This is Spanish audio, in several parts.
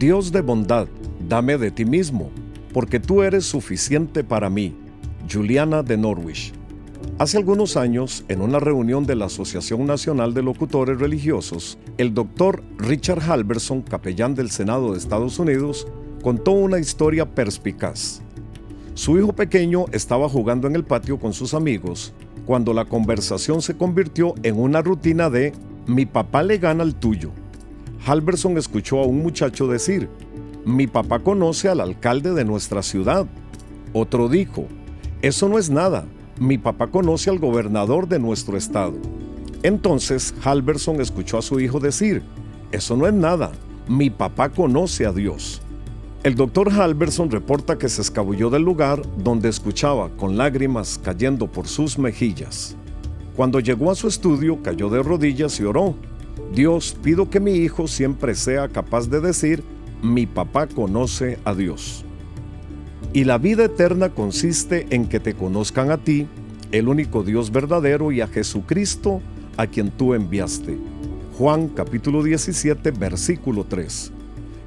Dios de bondad, dame de ti mismo, porque tú eres suficiente para mí. Juliana de Norwich. Hace algunos años, en una reunión de la Asociación Nacional de Locutores Religiosos, el doctor Richard Halverson, capellán del Senado de Estados Unidos, contó una historia perspicaz. Su hijo pequeño estaba jugando en el patio con sus amigos cuando la conversación se convirtió en una rutina de mi papá le gana al tuyo. Halverson escuchó a un muchacho decir, mi papá conoce al alcalde de nuestra ciudad. Otro dijo, eso no es nada, mi papá conoce al gobernador de nuestro estado. Entonces Halverson escuchó a su hijo decir, eso no es nada, mi papá conoce a Dios. El doctor Halverson reporta que se escabulló del lugar donde escuchaba con lágrimas cayendo por sus mejillas. Cuando llegó a su estudio, cayó de rodillas y oró. Dios, pido que mi hijo siempre sea capaz de decir, mi papá conoce a Dios. Y la vida eterna consiste en que te conozcan a ti, el único Dios verdadero, y a Jesucristo, a quien tú enviaste. Juan capítulo 17, versículo 3.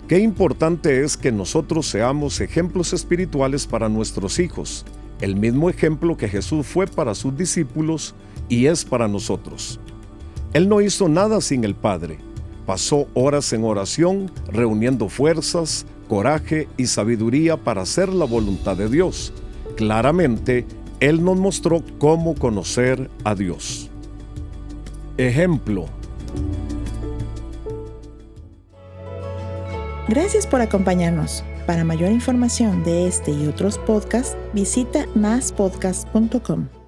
Qué importante es que nosotros seamos ejemplos espirituales para nuestros hijos, el mismo ejemplo que Jesús fue para sus discípulos y es para nosotros. Él no hizo nada sin el Padre. Pasó horas en oración, reuniendo fuerzas, coraje y sabiduría para hacer la voluntad de Dios. Claramente, Él nos mostró cómo conocer a Dios. Ejemplo, Gracias por acompañarnos. Para mayor información de este y otros podcasts, visita maspodcast.com.